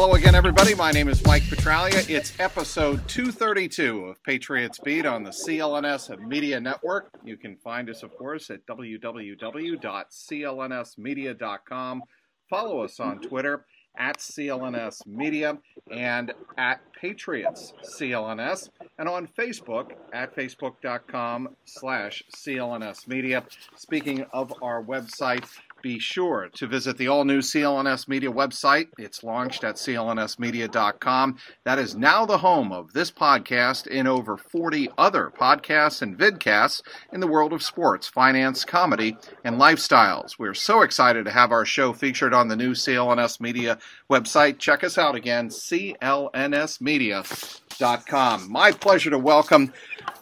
Hello again, everybody. My name is Mike Petralia. It's episode 232 of Patriots Beat on the CLNS Media Network. You can find us, of course, at www.clnsmedia.com. Follow us on Twitter at CLNS Media and at Patriots CLNS, and on Facebook at facebook.com slash CLNS Media. Speaking of our website, be sure to visit the all new CLNS Media website. It's launched at clnsmedia.com. That is now the home of this podcast and over 40 other podcasts and vidcasts in the world of sports, finance, comedy, and lifestyles. We're so excited to have our show featured on the new CLNS Media website. Check us out again, clnsmedia.com. My pleasure to welcome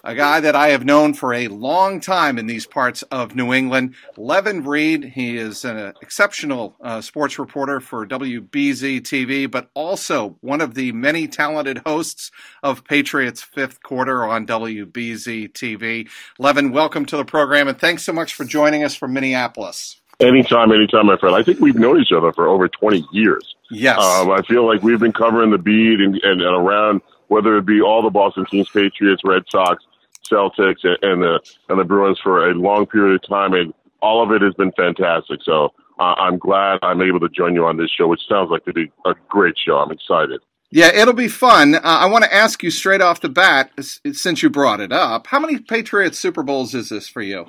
a guy that I have known for a long time in these parts of New England, Levan Reid. He is an exceptional uh, sports reporter for WBZ TV, but also one of the many talented hosts of Patriots Fifth Quarter on WBZ TV. Levan, welcome to the program, and thanks so much for joining us from Minneapolis. Anytime, anytime, my friend. I think we've known each other for over 20 years. Yes. Um, I feel like we've been covering the beat and, and, and around, whether it be all the Boston teams, Patriots, Red Sox, Celtics and the and the Bruins for a long period of time, and all of it has been fantastic. So uh, I'm glad I'm able to join you on this show, which sounds like to be a great show. I'm excited. Yeah, it'll be fun. Uh, I want to ask you straight off the bat, since you brought it up, how many Patriots Super Bowls is this for you?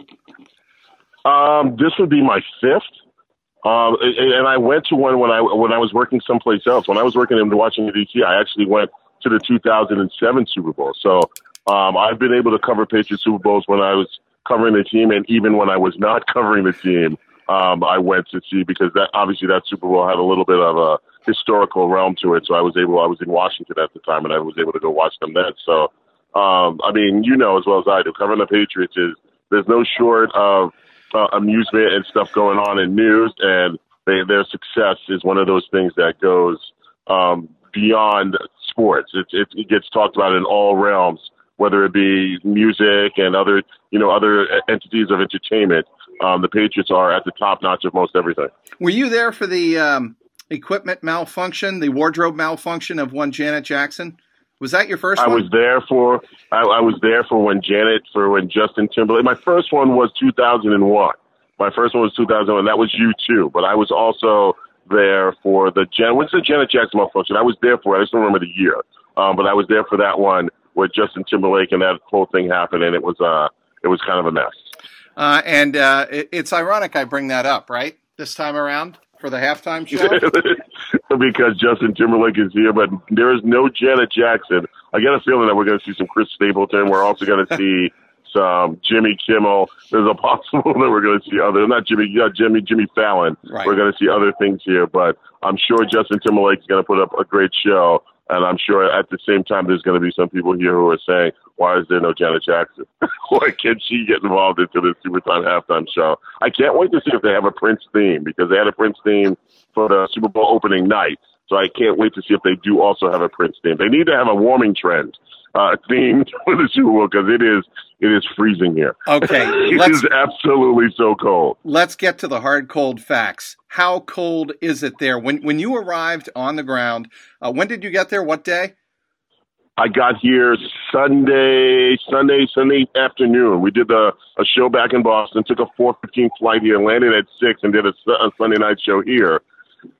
Um, this would be my fifth. Um, and I went to one when I when I was working someplace else. When I was working in Washington D.C., I actually went to the 2007 Super Bowl. So um, I've been able to cover Patriots Super Bowls when I was covering the team, and even when I was not covering the team, um, I went to see because that obviously that Super Bowl had a little bit of a historical realm to it. So I was able, I was in Washington at the time, and I was able to go watch them then. So, um, I mean, you know as well as I do, covering the Patriots is there's no short of uh, amusement and stuff going on in news, and they, their success is one of those things that goes um, beyond sports. It, it, it gets talked about in all realms whether it be music and other, you know, other entities of entertainment. Um, the Patriots are at the top notch of most everything. Were you there for the um, equipment malfunction, the wardrobe malfunction of one Janet Jackson? Was that your first? I one? was there for. I, I was there for when Janet, for when Justin Timberlake. My first one was 2001. My first one was 2001. That was you too. But I was also there for the Jan. What's the Janet Jackson malfunction? I was there for. It. I just don't remember the year. Um, but I was there for that one with Justin Timberlake and that whole thing happened, and it was uh, it was kind of a mess. Uh, and uh, it, it's ironic I bring that up, right? This time around for the halftime show, because Justin Timberlake is here, but there is no Janet Jackson. I get a feeling that we're going to see some Chris Stapleton. We're also going to see some um, Jimmy Kimmel. There's a possible that we're going to see other, not Jimmy, yeah, Jimmy, Jimmy Fallon. Right. We're going to see other things here, but I'm sure Justin Timberlake is going to put up a great show. And I'm sure at the same time, there's going to be some people here who are saying, why is there no Janet Jackson? why can't she get involved into the Supertime halftime show? I can't wait to see if they have a Prince theme because they had a Prince theme for the Super Bowl opening night. So I can't wait to see if they do also have a Prince theme. They need to have a warming trend uh, theme for the Super Bowl because it is it is freezing here. Okay, it is absolutely so cold. Let's get to the hard cold facts. How cold is it there? When when you arrived on the ground, uh, when did you get there? What day? I got here Sunday, Sunday, Sunday afternoon. We did a, a show back in Boston, took a 4.15 flight here, landed at 6, and did a, a Sunday night show here.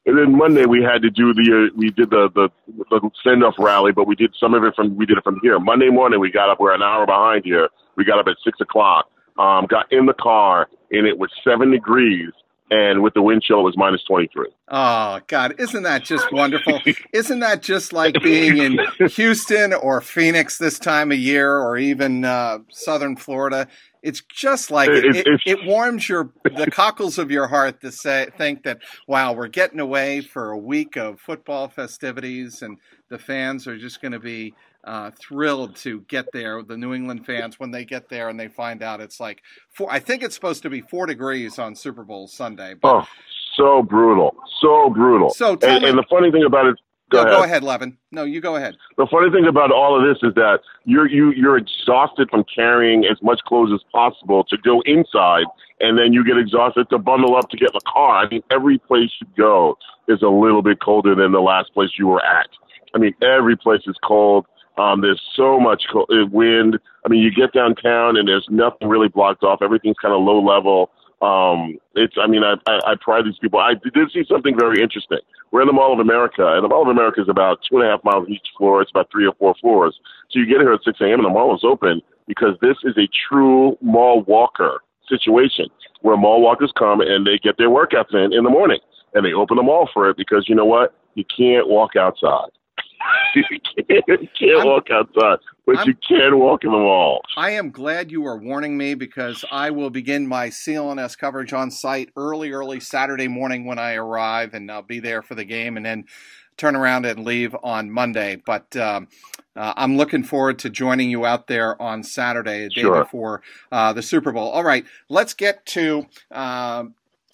And then Monday we had to do the uh, we did the the, the send off rally, but we did some of it from we did it from here. Monday morning we got up. We're an hour behind here. We got up at six o'clock. Um, got in the car and it was seven degrees and with the wind chill it was minus 23 oh god isn't that just wonderful? Isn't that just like being in houston or phoenix this time of year or even uh, southern florida? It's just like it, it, it, it, warms your the cockles of your heart to say think that wow we're getting away for a week of football festivities and the fans are just going to be uh, thrilled to get there. The New England fans when they get there and they find out it's like four. I think it's supposed to be four degrees on Super Bowl Sunday. But, oh, so brutal, so brutal. So and, me, and the funny thing about it. Go, no, ahead. go ahead, Levan. No, you go ahead. The funny thing about all of this is that you're you you're exhausted from carrying as much clothes as possible to go inside, and then you get exhausted to bundle up to get in the car. I mean, every place you go is a little bit colder than the last place you were at. I mean, every place is cold. Um, there's so much cold, uh, wind. I mean, you get downtown and there's nothing really blocked off. Everything's kind of low level. Um, it's, I mean, I, I, I pride these people. I did see something very interesting. We're in the Mall of America, and the Mall of America is about two and a half miles each floor. It's about three or four floors. So you get here at 6 a.m. and the mall is open because this is a true mall walker situation where mall walkers come and they get their workouts in in the morning and they open the mall for it because you know what? You can't walk outside. you can't, can't walk outside, but I'm, you can walk in the mall. I am glad you are warning me because I will begin my CLNS coverage on site early, early Saturday morning when I arrive, and I'll be there for the game, and then turn around and leave on Monday. But um, uh, I'm looking forward to joining you out there on Saturday, the day sure. before uh, the Super Bowl. All right, let's get to. Uh,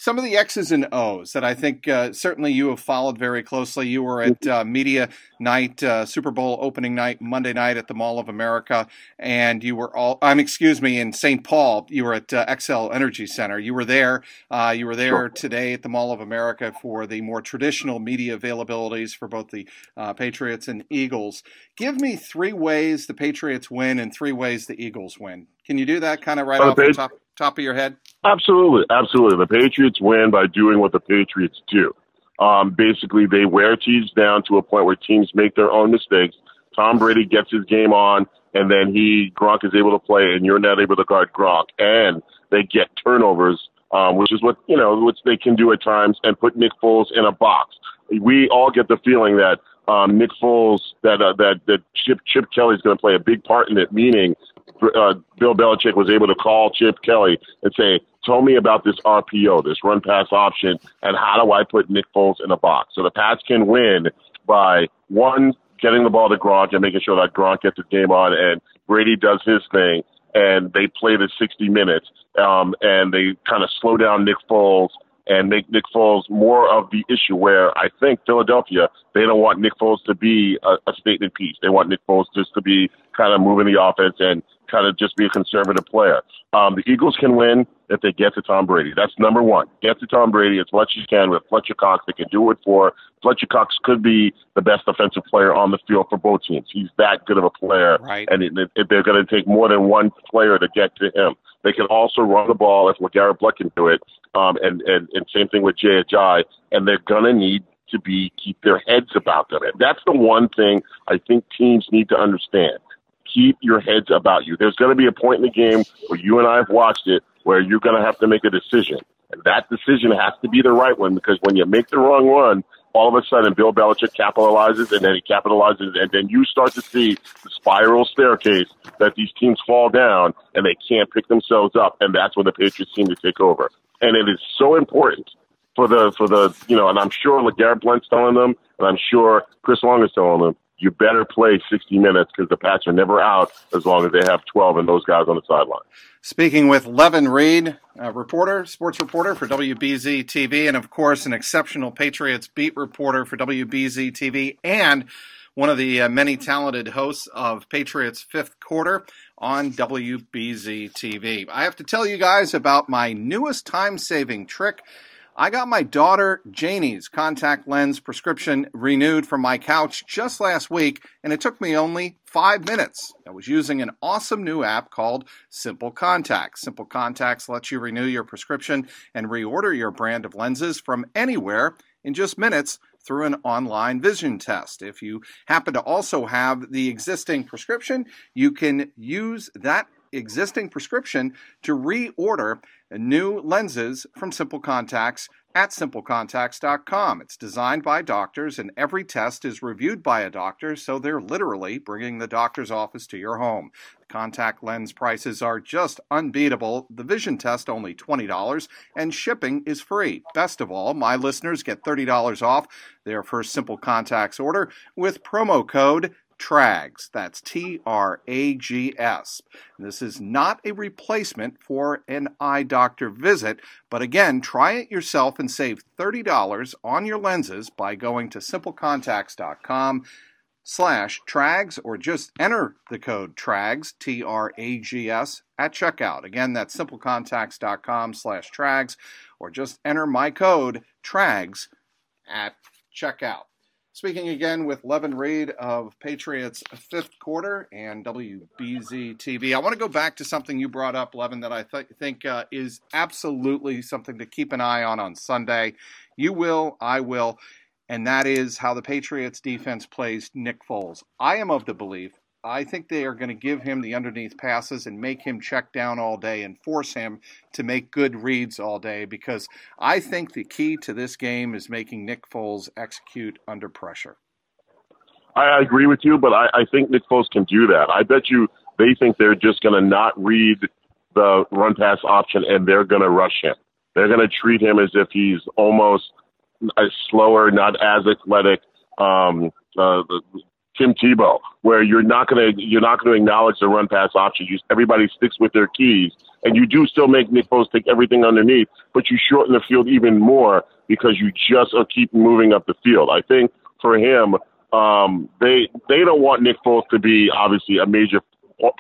some of the X's and O's that I think uh, certainly you have followed very closely. You were at uh, media night, uh, Super Bowl opening night, Monday night at the Mall of America, and you were all. I'm excuse me, in St. Paul. You were at uh, Xcel Energy Center. You were there. Uh, you were there sure. today at the Mall of America for the more traditional media availabilities for both the uh, Patriots and Eagles. Give me three ways the Patriots win and three ways the Eagles win. Can you do that kind of right off the top? Top of your head? Absolutely, absolutely. The Patriots win by doing what the Patriots do. Um, basically, they wear teams down to a point where teams make their own mistakes. Tom Brady gets his game on, and then he Gronk is able to play, and you're not able to guard Gronk, and they get turnovers, um, which is what you know, which they can do at times, and put Nick Foles in a box. We all get the feeling that um, Nick Foles, that uh, that that Chip Chip Kelly is going to play a big part in it, meaning uh, Bill Belichick was able to call Chip Kelly and say, "Tell me about this RPO, this run pass option, and how do I put Nick Foles in a box?" So the Pats can win by one getting the ball to Gronk and making sure that Gronk gets his game on, and Brady does his thing, and they play the 60 minutes, um, and they kind of slow down Nick Foles and make Nick Foles more of the issue. Where I think Philadelphia, they don't want Nick Foles to be a, a statement piece. They want Nick Foles just to be kind of moving the offense and kind of just be a conservative player. Um, the Eagles can win if they get to Tom Brady. That's number one. Get to Tom Brady as much as you can with Fletcher Cox. They can do it for Fletcher Cox. Could be the best offensive player on the field for both teams. He's that good of a player, right. and it, it, they're going to take more than one player to get to him. They can also run the ball if LeGarrette Blunt can do it, um, and, and and same thing with Ajayi. And they're going to need to be keep their heads about them. And that's the one thing I think teams need to understand keep your heads about you. There's going to be a point in the game where you and I have watched it where you're going to have to make a decision. And that decision has to be the right one because when you make the wrong one, all of a sudden Bill Belichick capitalizes and then he capitalizes and then you start to see the spiral staircase that these teams fall down and they can't pick themselves up. And that's when the Patriots seem to take over. And it is so important for the, for the, you know, and I'm sure LeGarrette Blunt's telling them and I'm sure Chris Long is telling them, you better play 60 minutes because the Pats are never out as long as they have 12 and those guys on the sideline. Speaking with Levan Reid, reporter, sports reporter for WBZ TV, and of course, an exceptional Patriots beat reporter for WBZ TV, and one of the uh, many talented hosts of Patriots Fifth Quarter on WBZ TV. I have to tell you guys about my newest time saving trick I got my daughter Janie's contact lens prescription renewed from my couch just last week, and it took me only five minutes. I was using an awesome new app called Simple Contacts. Simple Contacts lets you renew your prescription and reorder your brand of lenses from anywhere in just minutes through an online vision test. If you happen to also have the existing prescription, you can use that existing prescription to reorder new lenses from Simple Contacts at simplecontacts.com. It's designed by doctors, and every test is reviewed by a doctor, so they're literally bringing the doctor's office to your home. Contact lens prices are just unbeatable. The vision test only $20, and shipping is free. Best of all, my listeners get $30 off their first Simple Contacts order with promo code TRAGS. That's T R A G S. This is not a replacement for an eye doctor visit, but again, try it yourself and save $30 on your lenses by going to simplecontacts.com slash trags or just enter the code trags t-r-a-g-s at checkout again that's simplecontacts.com slash trags or just enter my code trags at checkout Speaking again with Levan Reid of Patriots Fifth Quarter and WBZ TV. I want to go back to something you brought up, Levan, that I th- think uh, is absolutely something to keep an eye on on Sunday. You will, I will, and that is how the Patriots defense plays Nick Foles. I am of the belief I think they are going to give him the underneath passes and make him check down all day and force him to make good reads all day because I think the key to this game is making Nick Foles execute under pressure. I agree with you, but I, I think Nick Foles can do that. I bet you they think they're just going to not read the run pass option and they're going to rush him. They're going to treat him as if he's almost a slower, not as athletic um, uh, Tim Tebow, where you're not gonna you're not gonna acknowledge the run pass option. You, everybody sticks with their keys, and you do still make Nick Foles take everything underneath, but you shorten the field even more because you just are keep moving up the field. I think for him, um, they they don't want Nick Foles to be obviously a major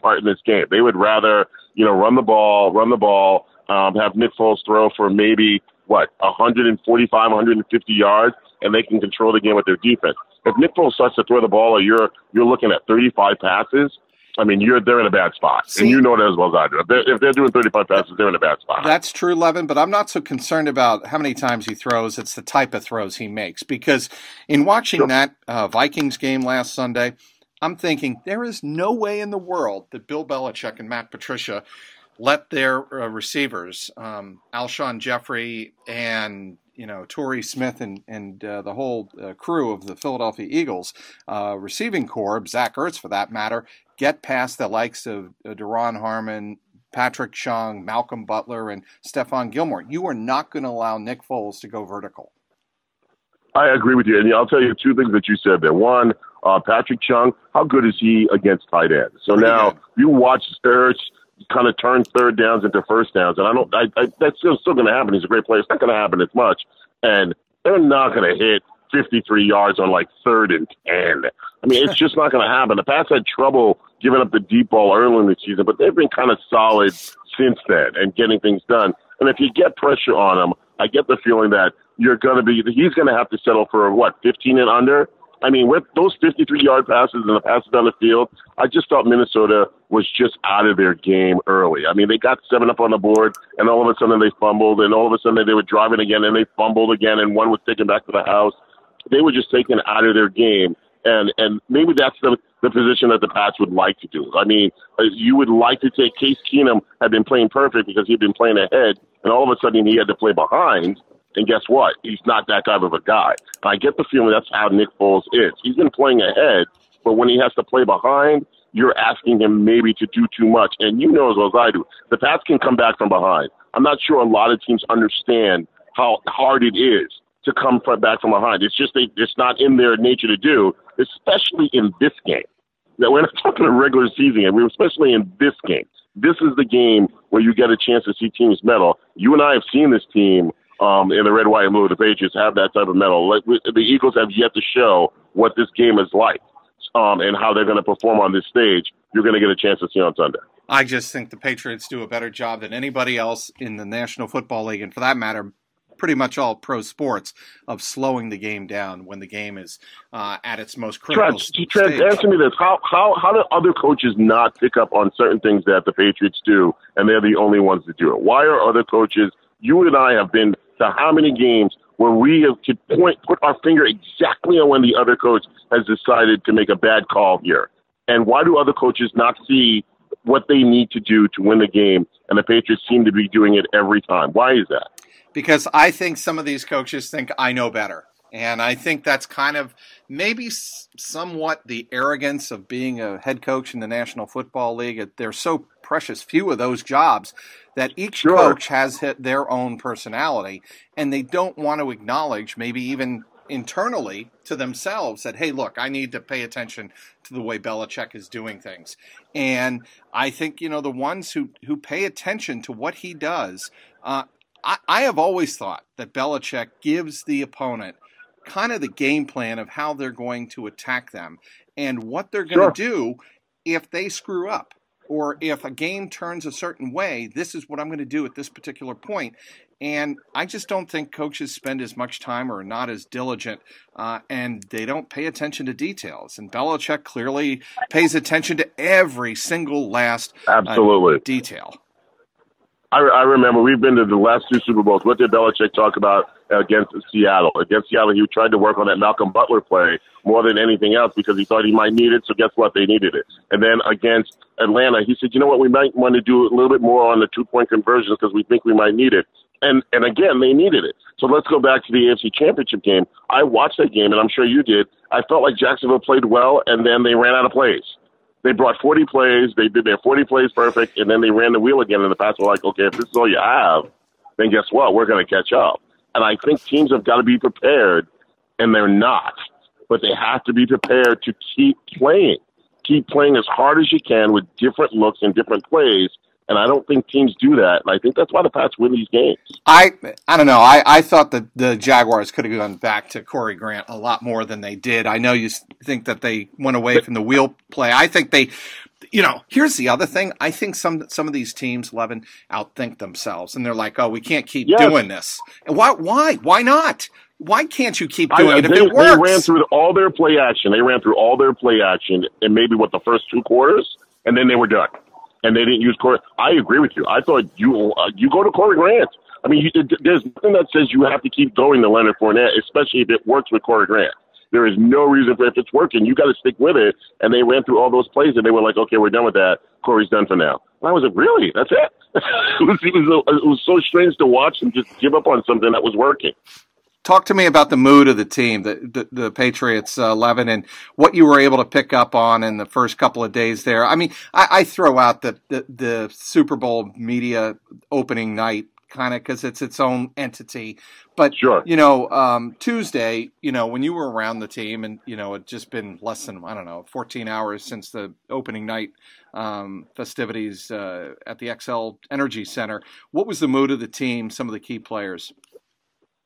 part in this game. They would rather you know run the ball, run the ball, um, have Nick Foles throw for maybe what 145, 150 yards, and they can control the game with their defense if Nick Foles starts to throw the ball, or you're you're looking at 35 passes. I mean, you're they're in a bad spot, See, and you know that as well as I do. If they're, if they're doing 35 passes, they're in a bad spot. That's true, Levan. But I'm not so concerned about how many times he throws. It's the type of throws he makes. Because in watching sure. that uh, Vikings game last Sunday, I'm thinking there is no way in the world that Bill Belichick and Matt Patricia let their uh, receivers, um, Alshon Jeffery and you know Torrey Smith and and uh, the whole uh, crew of the Philadelphia Eagles uh, receiving corps, Zach Ertz for that matter, get past the likes of uh, Duron Harmon, Patrick Chung, Malcolm Butler, and Stephon Gilmore. You are not going to allow Nick Foles to go vertical. I agree with you, and I'll tell you two things that you said there. One, uh, Patrick Chung, how good is he against tight ends? So Pretty now good. you watch Ertz kind of turn third downs into first downs. And I don't, I, I that's still, still going to happen. He's a great player. It's not going to happen as much. And they're not going to hit 53 yards on like third and 10. I mean, it's just not going to happen. The Pats had trouble giving up the deep ball early in the season, but they've been kind of solid since then and getting things done. And if you get pressure on them, I get the feeling that you're going to be, he's going to have to settle for what, 15 and under? I mean, with those 53 yard passes and the passes down the field, I just thought Minnesota was just out of their game early. I mean, they got seven up on the board, and all of a sudden they fumbled, and all of a sudden they were driving again, and they fumbled again, and one was taken back to the house. They were just taken out of their game, and and maybe that's the the position that the Pats would like to do. I mean, uh, you would like to take Case Keenum had been playing perfect because he'd been playing ahead, and all of a sudden he had to play behind and guess what? He's not that type of a guy. I get the feeling that's how Nick Foles is. He's been playing ahead, but when he has to play behind, you're asking him maybe to do too much. And you know as well as I do, the Pats can come back from behind. I'm not sure a lot of teams understand how hard it is to come from back from behind. It's just they, it's not in their nature to do, especially in this game. Now we're not talking a regular season game. We're especially in this game. This is the game where you get a chance to see teams mettle. You and I have seen this team um, in the red, white, and blue. The Patriots have that type of mettle. Like the Eagles have yet to show what this game is like um, and how they're going to perform on this stage. You're going to get a chance to see on Sunday. I just think the Patriots do a better job than anybody else in the National Football League, and for that matter, pretty much all pro sports of slowing the game down when the game is uh, at its most critical Trent, Trent, answer me this: How how how do other coaches not pick up on certain things that the Patriots do, and they're the only ones that do it? Why are other coaches? You and I have been to how many games where we have to point put our finger exactly on when the other coach has decided to make a bad call here, and why do other coaches not see? What they need to do to win the game, and the Patriots seem to be doing it every time. Why is that? because I think some of these coaches think I know better. And I think that's kind of maybe somewhat the arrogance of being a head coach in the National Football League. There's so precious few of those jobs that each sure. coach has their own personality, and they don't want to acknowledge, maybe even internally to themselves, that, hey, look, I need to pay attention to the way Belichick is doing things. And I think, you know, the ones who, who pay attention to what he does, uh, I, I have always thought that Belichick gives the opponent kind of the game plan of how they're going to attack them and what they're going to sure. do if they screw up or if a game turns a certain way. This is what I'm going to do at this particular point. And I just don't think coaches spend as much time or are not as diligent, uh, and they don't pay attention to details. And Belichick clearly pays attention to every single last uh, absolutely uh, detail. I, I remember we've been to the last two Super Bowls. What did Belichick talk about against Seattle? Against Seattle, he tried to work on that Malcolm Butler play more than anything else because he thought he might need it. So guess what? They needed it. And then against Atlanta, he said, you know what? We might want to do a little bit more on the two point conversions because we think we might need it. And and again, they needed it. So let's go back to the AFC Championship game. I watched that game, and I'm sure you did. I felt like Jacksonville played well, and then they ran out of plays they brought 40 plays. They did their 40 plays perfect, and then they ran the wheel again in the past. We're like, okay, if this is all you have, then guess what? We're going to catch up. And I think teams have got to be prepared, and they're not. But they have to be prepared to keep playing, keep playing as hard as you can with different looks and different plays and I don't think teams do that. And I think that's why the Pats win these games. I I don't know. I, I thought that the Jaguars could have gone back to Corey Grant a lot more than they did. I know you think that they went away from the wheel play. I think they you know, here's the other thing. I think some some of these teams, Levan, outthink themselves, and they're like, "Oh, we can't keep yes. doing this." And why? Why? Why not? Why can't you keep doing I, it if they, it works? They ran through all their play action. They ran through all their play action, and maybe what the first two quarters, and then they were done and they didn't use Corey. I agree with you. I thought you uh, you go to Corey Grant. I mean, you, there's nothing that says you have to keep going to Leonard Fournette, especially if it works with Corey Grant. There is no reason for if it's working, you got to stick with it. And they ran through all those plays, and they were like, "Okay, we're done with that. Corey's done for now." And I was like, "Really? That's it?" it, was, it, was, it was so strange to watch them just give up on something that was working talk to me about the mood of the team, the the, the Patriots, uh, Levan, and what you were able to pick up on in the first couple of days there. I mean, I, I throw out the, the, the Super Bowl media opening night kind of because it's its own entity. But sure. you know, um, Tuesday, you know, when you were around the team, and you know, it just been less than I don't know, 14 hours since the opening night um, festivities uh, at the Xcel Energy Center. What was the mood of the team? Some of the key players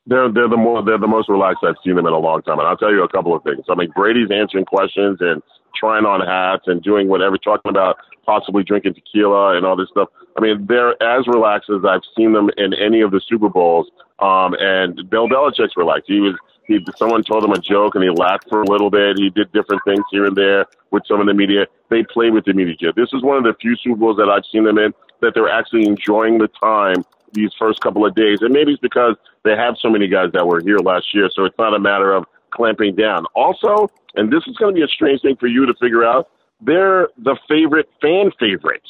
they're they're the more they're the most relaxed I've seen them in a long time. And I'll tell you a couple of things. I mean, Brady's answering questions and trying on hats and doing whatever, talking about possibly drinking tequila and all this stuff. I mean, they're as relaxed as I've seen them in any of the Super Bowls. Um, and Bill Belichick's relaxed. He was he someone told him a joke and he laughed for a little bit. He did different things here and there with some of the media. They play with the media. This is one of the few Super Bowls that I've seen them in that they're actually enjoying the time these first couple of days. And maybe it's because they have so many guys that were here last year, so it's not a matter of clamping down. Also, and this is going to be a strange thing for you to figure out, they're the favorite fan favorite.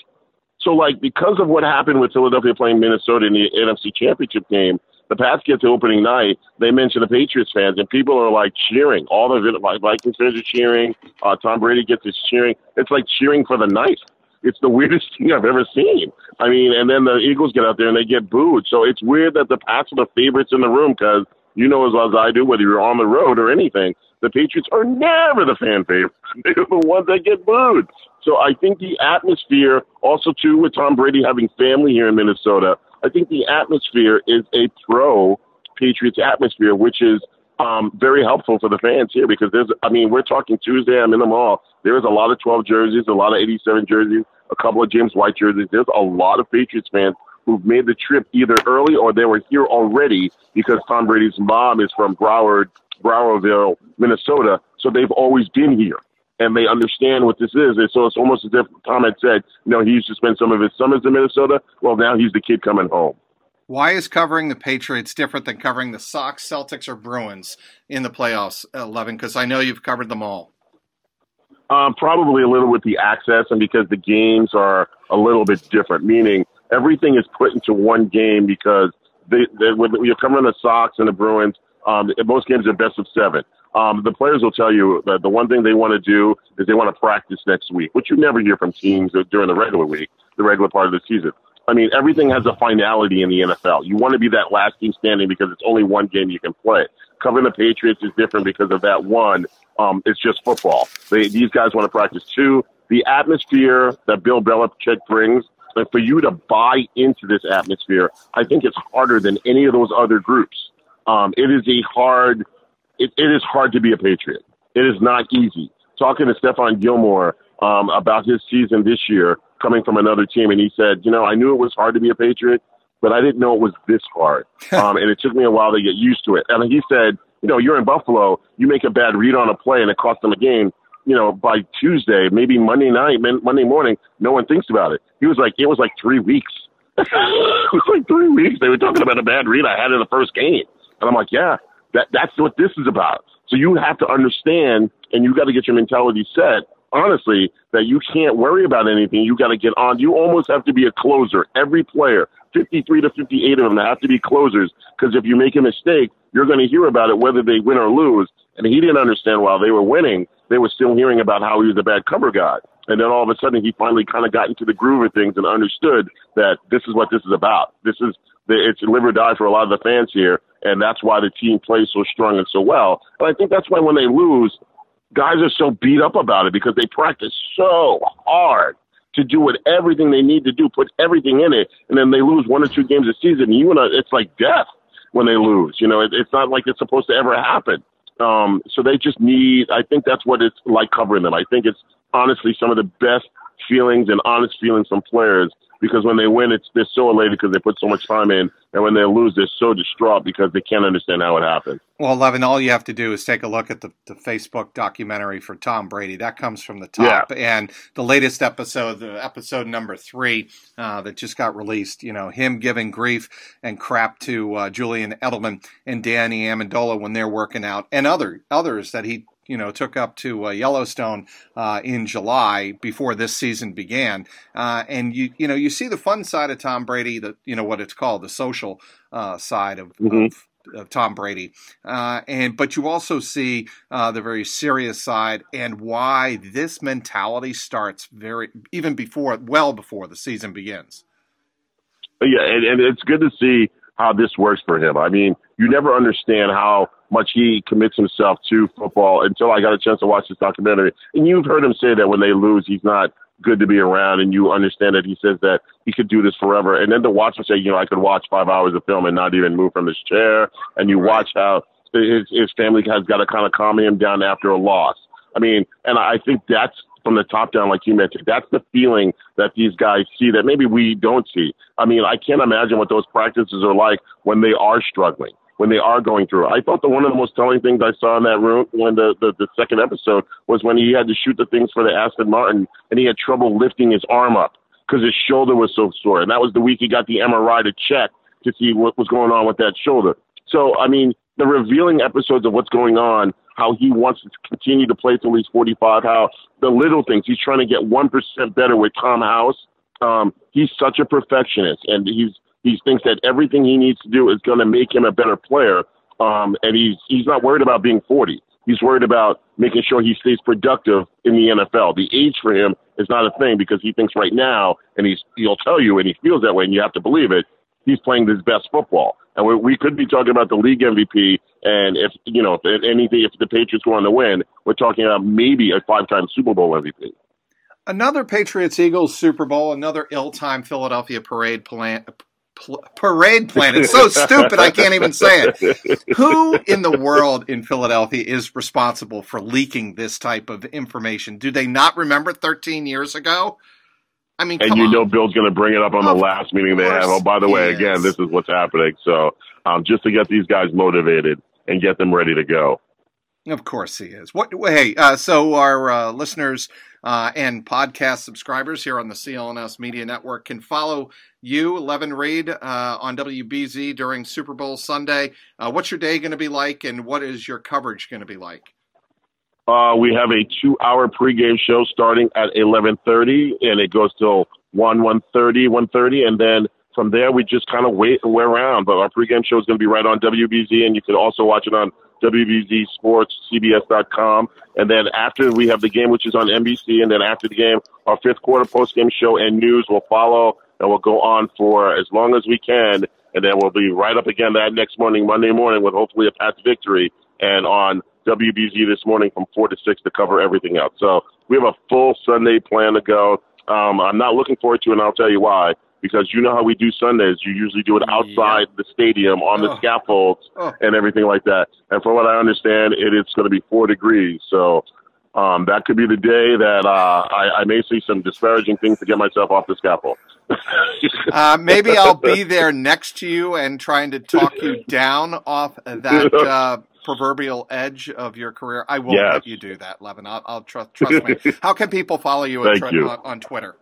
So, like, because of what happened with Philadelphia playing Minnesota in the NFC Championship game, the Pats get to opening night. They mention the Patriots fans, and people are like cheering. All the Vikings fans are cheering. Uh, Tom Brady gets his cheering. It's like cheering for the night. It's the weirdest thing I've ever seen. I mean, and then the Eagles get out there and they get booed. So it's weird that the Pats are the favorites in the room because you know as well as I do, whether you're on the road or anything, the Patriots are never the fan favorites. They're the ones that get booed. So I think the atmosphere, also too, with Tom Brady having family here in Minnesota, I think the atmosphere is a pro Patriots atmosphere, which is um, very helpful for the fans here because there's, I mean, we're talking Tuesday. I'm in the mall. There is a lot of 12 jerseys, a lot of 87 jerseys, a couple of James White jerseys. There's a lot of Patriots fans who've made the trip either early or they were here already because Tom Brady's mom is from Broward, Browerville, Minnesota. So they've always been here and they understand what this is. And so it's almost as if Tom had said, you know, he used to spend some of his summers in Minnesota. Well, now he's the kid coming home. Why is covering the Patriots different than covering the Sox, Celtics, or Bruins in the playoffs, Levan? Because I know you've covered them all. Um, probably a little with the access and because the games are a little bit different, meaning everything is put into one game because they, they, when you're covering the Sox and the Bruins, um, most games are best of seven. Um, the players will tell you that the one thing they want to do is they want to practice next week, which you never hear from teams during the regular week, the regular part of the season. I mean, everything has a finality in the NFL. You want to be that last team standing because it's only one game you can play. Covering the Patriots is different because of that one. Um, it's just football. They, these guys want to practice too. The atmosphere that Bill Belichick brings, for you to buy into this atmosphere, I think it's harder than any of those other groups. Um, it is a hard it, it is hard to be a Patriot. It is not easy. Talking to Stephon Gilmore um, about his season this year, coming from another team, and he said, you know, I knew it was hard to be a Patriot, but I didn't know it was this hard. um, and it took me a while to get used to it. And he said, you know, you're in Buffalo, you make a bad read on a play, and it costs them a game. You know, by Tuesday, maybe Monday night, Monday morning, no one thinks about it. He was like, it was like three weeks. it was like three weeks. They were talking about a bad read I had in the first game. And I'm like, yeah, that that's what this is about. So you have to understand, and you got to get your mentality set. Honestly, that you can't worry about anything. You got to get on. You almost have to be a closer. Every player, 53 to 58 of them, have to be closers. Because if you make a mistake, you're going to hear about it whether they win or lose. And he didn't understand while they were winning, they were still hearing about how he was a bad cover guy. And then all of a sudden, he finally kind of got into the groove of things and understood that this is what this is about. This is the, it's live or die for a lot of the fans here, and that's why the team plays so strong and so well. And I think that's why when they lose, guys are so beat up about it because they practice so hard to do what everything they need to do, put everything in it, and then they lose one or two games a season. You know, it's like death when they lose. You know, it, it's not like it's supposed to ever happen. Um, so they just need. I think that's what it's like covering them. I think it's honestly some of the best feelings and honest feelings from players because when they win, it's they're so elated because they put so much time in, and when they lose, they're so distraught because they can't understand how it happened. Well, Levan, all you have to do is take a look at the, the Facebook documentary for Tom Brady. That comes from the top, yeah. and the latest episode, the episode number three, uh, that just got released. You know, him giving grief and crap to uh, Julian Edelman and Danny Amendola when they're working out, and other others that he you know took up to uh, Yellowstone uh, in July before this season began, uh, and you you know you see the fun side of Tom Brady, the you know what it's called the social uh, side of, mm-hmm. of of Tom Brady, uh, and but you also see uh, the very serious side and why this mentality starts very even before well before the season begins. Yeah, and, and it's good to see how this works for him. I mean, you never understand how much he commits himself to football until I got a chance to watch this documentary. And you've heard him say that when they lose, he's not good to be around, and you understand that he says that he could do this forever. And then to watch him say, you know, I could watch five hours of film and not even move from his chair, and you watch how his his family has got to kind of calm him down after a loss. I mean, and I think that's from the top down, like you mentioned. That's the feeling that these guys see that maybe we don't see. I mean, I can't imagine what those practices are like when they are struggling when they are going through. I thought that one of the most telling things I saw in that room when the, the, the second episode was when he had to shoot the things for the Aston Martin and he had trouble lifting his arm up because his shoulder was so sore. And that was the week he got the MRI to check to see what was going on with that shoulder. So, I mean, the revealing episodes of what's going on, how he wants to continue to play till he's 45, how the little things, he's trying to get 1% better with Tom House. Um, he's such a perfectionist and he's he thinks that everything he needs to do is going to make him a better player. Um, and he's he's not worried about being 40. He's worried about making sure he stays productive in the NFL. The age for him is not a thing because he thinks right now, and he's he'll tell you, and he feels that way, and you have to believe it. He's playing his best football, and we, we could be talking about the league MVP. And if you know, if anything, if the Patriots on to win, we're talking about maybe a five-time Super Bowl MVP. Another Patriots Eagles Super Bowl, another ill-timed Philadelphia parade plan, pl- parade plan. It's so stupid I can't even say it. Who in the world in Philadelphia is responsible for leaking this type of information? Do they not remember 13 years ago? I mean, and you on. know Bill's going to bring it up on of the last meeting they have. Oh, by the way, again, this is what's happening. So um, just to get these guys motivated and get them ready to go. Of course he is. What? Hey, uh, so our uh, listeners uh, and podcast subscribers here on the CLNS Media Network can follow you, Levan Reid, uh, on WBZ during Super Bowl Sunday. Uh, what's your day going to be like, and what is your coverage going to be like? Uh, we have a two-hour pregame show starting at 11:30, and it goes till 1, 1:30, 1:30, and then from there we just kind of wait and wear around. But our pregame show is going to be right on WBZ, and you can also watch it on WBZ Sports, CBS.com. And then after we have the game, which is on NBC, and then after the game, our fifth quarter post-game show and news will follow, and we'll go on for as long as we can. And then we'll be right up again that next morning, Monday morning, with hopefully a Pats victory, and on WBZ this morning from 4 to 6 to cover everything else. So we have a full Sunday plan to go. Um, I'm not looking forward to it, and I'll tell you why because you know how we do Sundays. You usually do it outside the stadium on the oh. scaffolds oh. and everything like that. And from what I understand, it is going to be four degrees. So um, that could be the day that uh, I, I may see some disparaging things to get myself off the scaffold. uh, maybe I'll be there next to you and trying to talk you down off that uh, proverbial edge of your career. I will yes. let you do that, Levan. I'll, I'll trust, trust me. How can people follow you, you. On, on Twitter?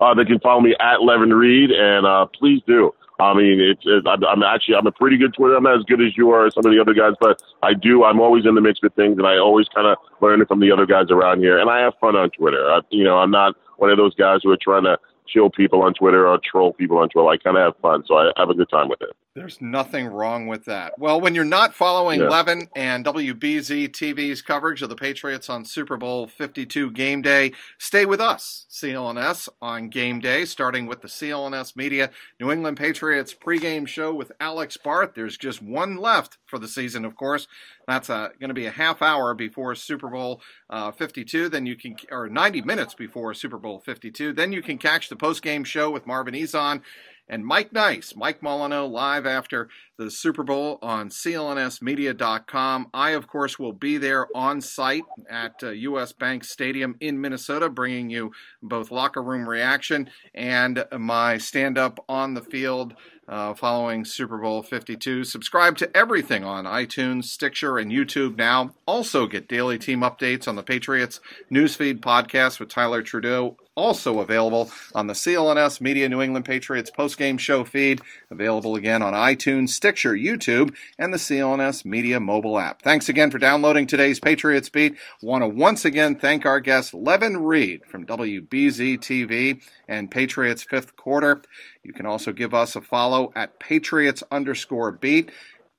Uh, they can follow me at Levan Reid, and uh, please do. I mean, it's, it's I'm, I'm, actually I'm a pretty good Twitter. I'm not as good as you are, some of the other guys, but I do. I'm always in the mix with things, and I always kind of learn from the other guys around here. And I have fun on Twitter. I, you know, I'm not one of those guys who are trying to chill people on Twitter or troll people on Twitter. I kind of have fun, so I have a good time with it. There's nothing wrong with that. Well, when you're not following yeah. Levan and WBZ TV's coverage of the Patriots on Super Bowl 52 game day, stay with us, CLNS, on game day, starting with the CLNS Media New England Patriots pregame show with Alex Barth. There's just one left for the season, of course. That's uh, going to be a half hour before Super Bowl uh, 52. Then you can, or 90 minutes before Super Bowl 52. Then you can catch the post game show with Marvin Ezon and Mike Nice, Mike Molyneux, live after the Super Bowl on clnsmedia.com. I, of course, will be there on site at uh, US Bank Stadium in Minnesota, bringing you both locker room reaction and my stand up on the field. Uh, following Super Bowl 52. Subscribe to everything on iTunes, Stitcher, and YouTube now. Also get daily team updates on the Patriots Newsfeed podcast with Tyler Trudeau also available on the CLNS Media New England Patriots postgame show feed, available again on iTunes, Stitcher, YouTube, and the CLNS Media mobile app. Thanks again for downloading today's Patriots Beat. Want to once again thank our guest, Levan Reid from WBZ TV and Patriots Fifth Quarter. You can also give us a follow at Patriots underscore beat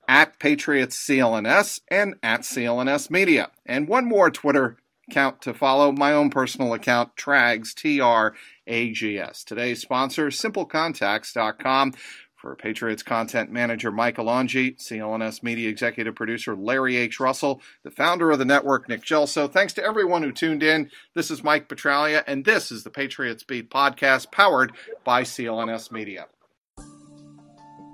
at Patriots CLNS and at CLNS Media. And one more Twitter account to follow my own personal account, Trags, T R A G S. Today's sponsor, simplecontacts.com. For Patriots content manager Michael Angi, CLNS media executive producer Larry H. Russell, the founder of the network Nick Gelso. Thanks to everyone who tuned in. This is Mike Petralia, and this is the Patriots Beat podcast powered by CLNS Media.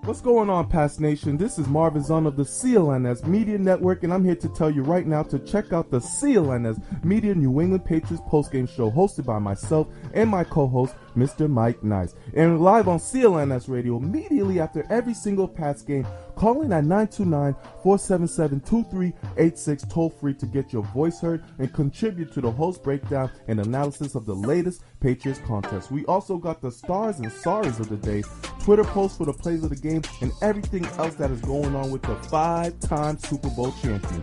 What's going on, Pats Nation? This is Marvin Zon of the CLNS Media Network, and I'm here to tell you right now to check out the CLNS Media New England Patriots postgame show hosted by myself and my co-host, Mr. Mike Nice. And live on CLNS Radio immediately after every single Pats game Call in at 929-477-2386 toll free to get your voice heard and contribute to the host breakdown and analysis of the latest Patriots contest. We also got the stars and sorries of the day, Twitter posts for the plays of the game, and everything else that is going on with the five-time Super Bowl champion.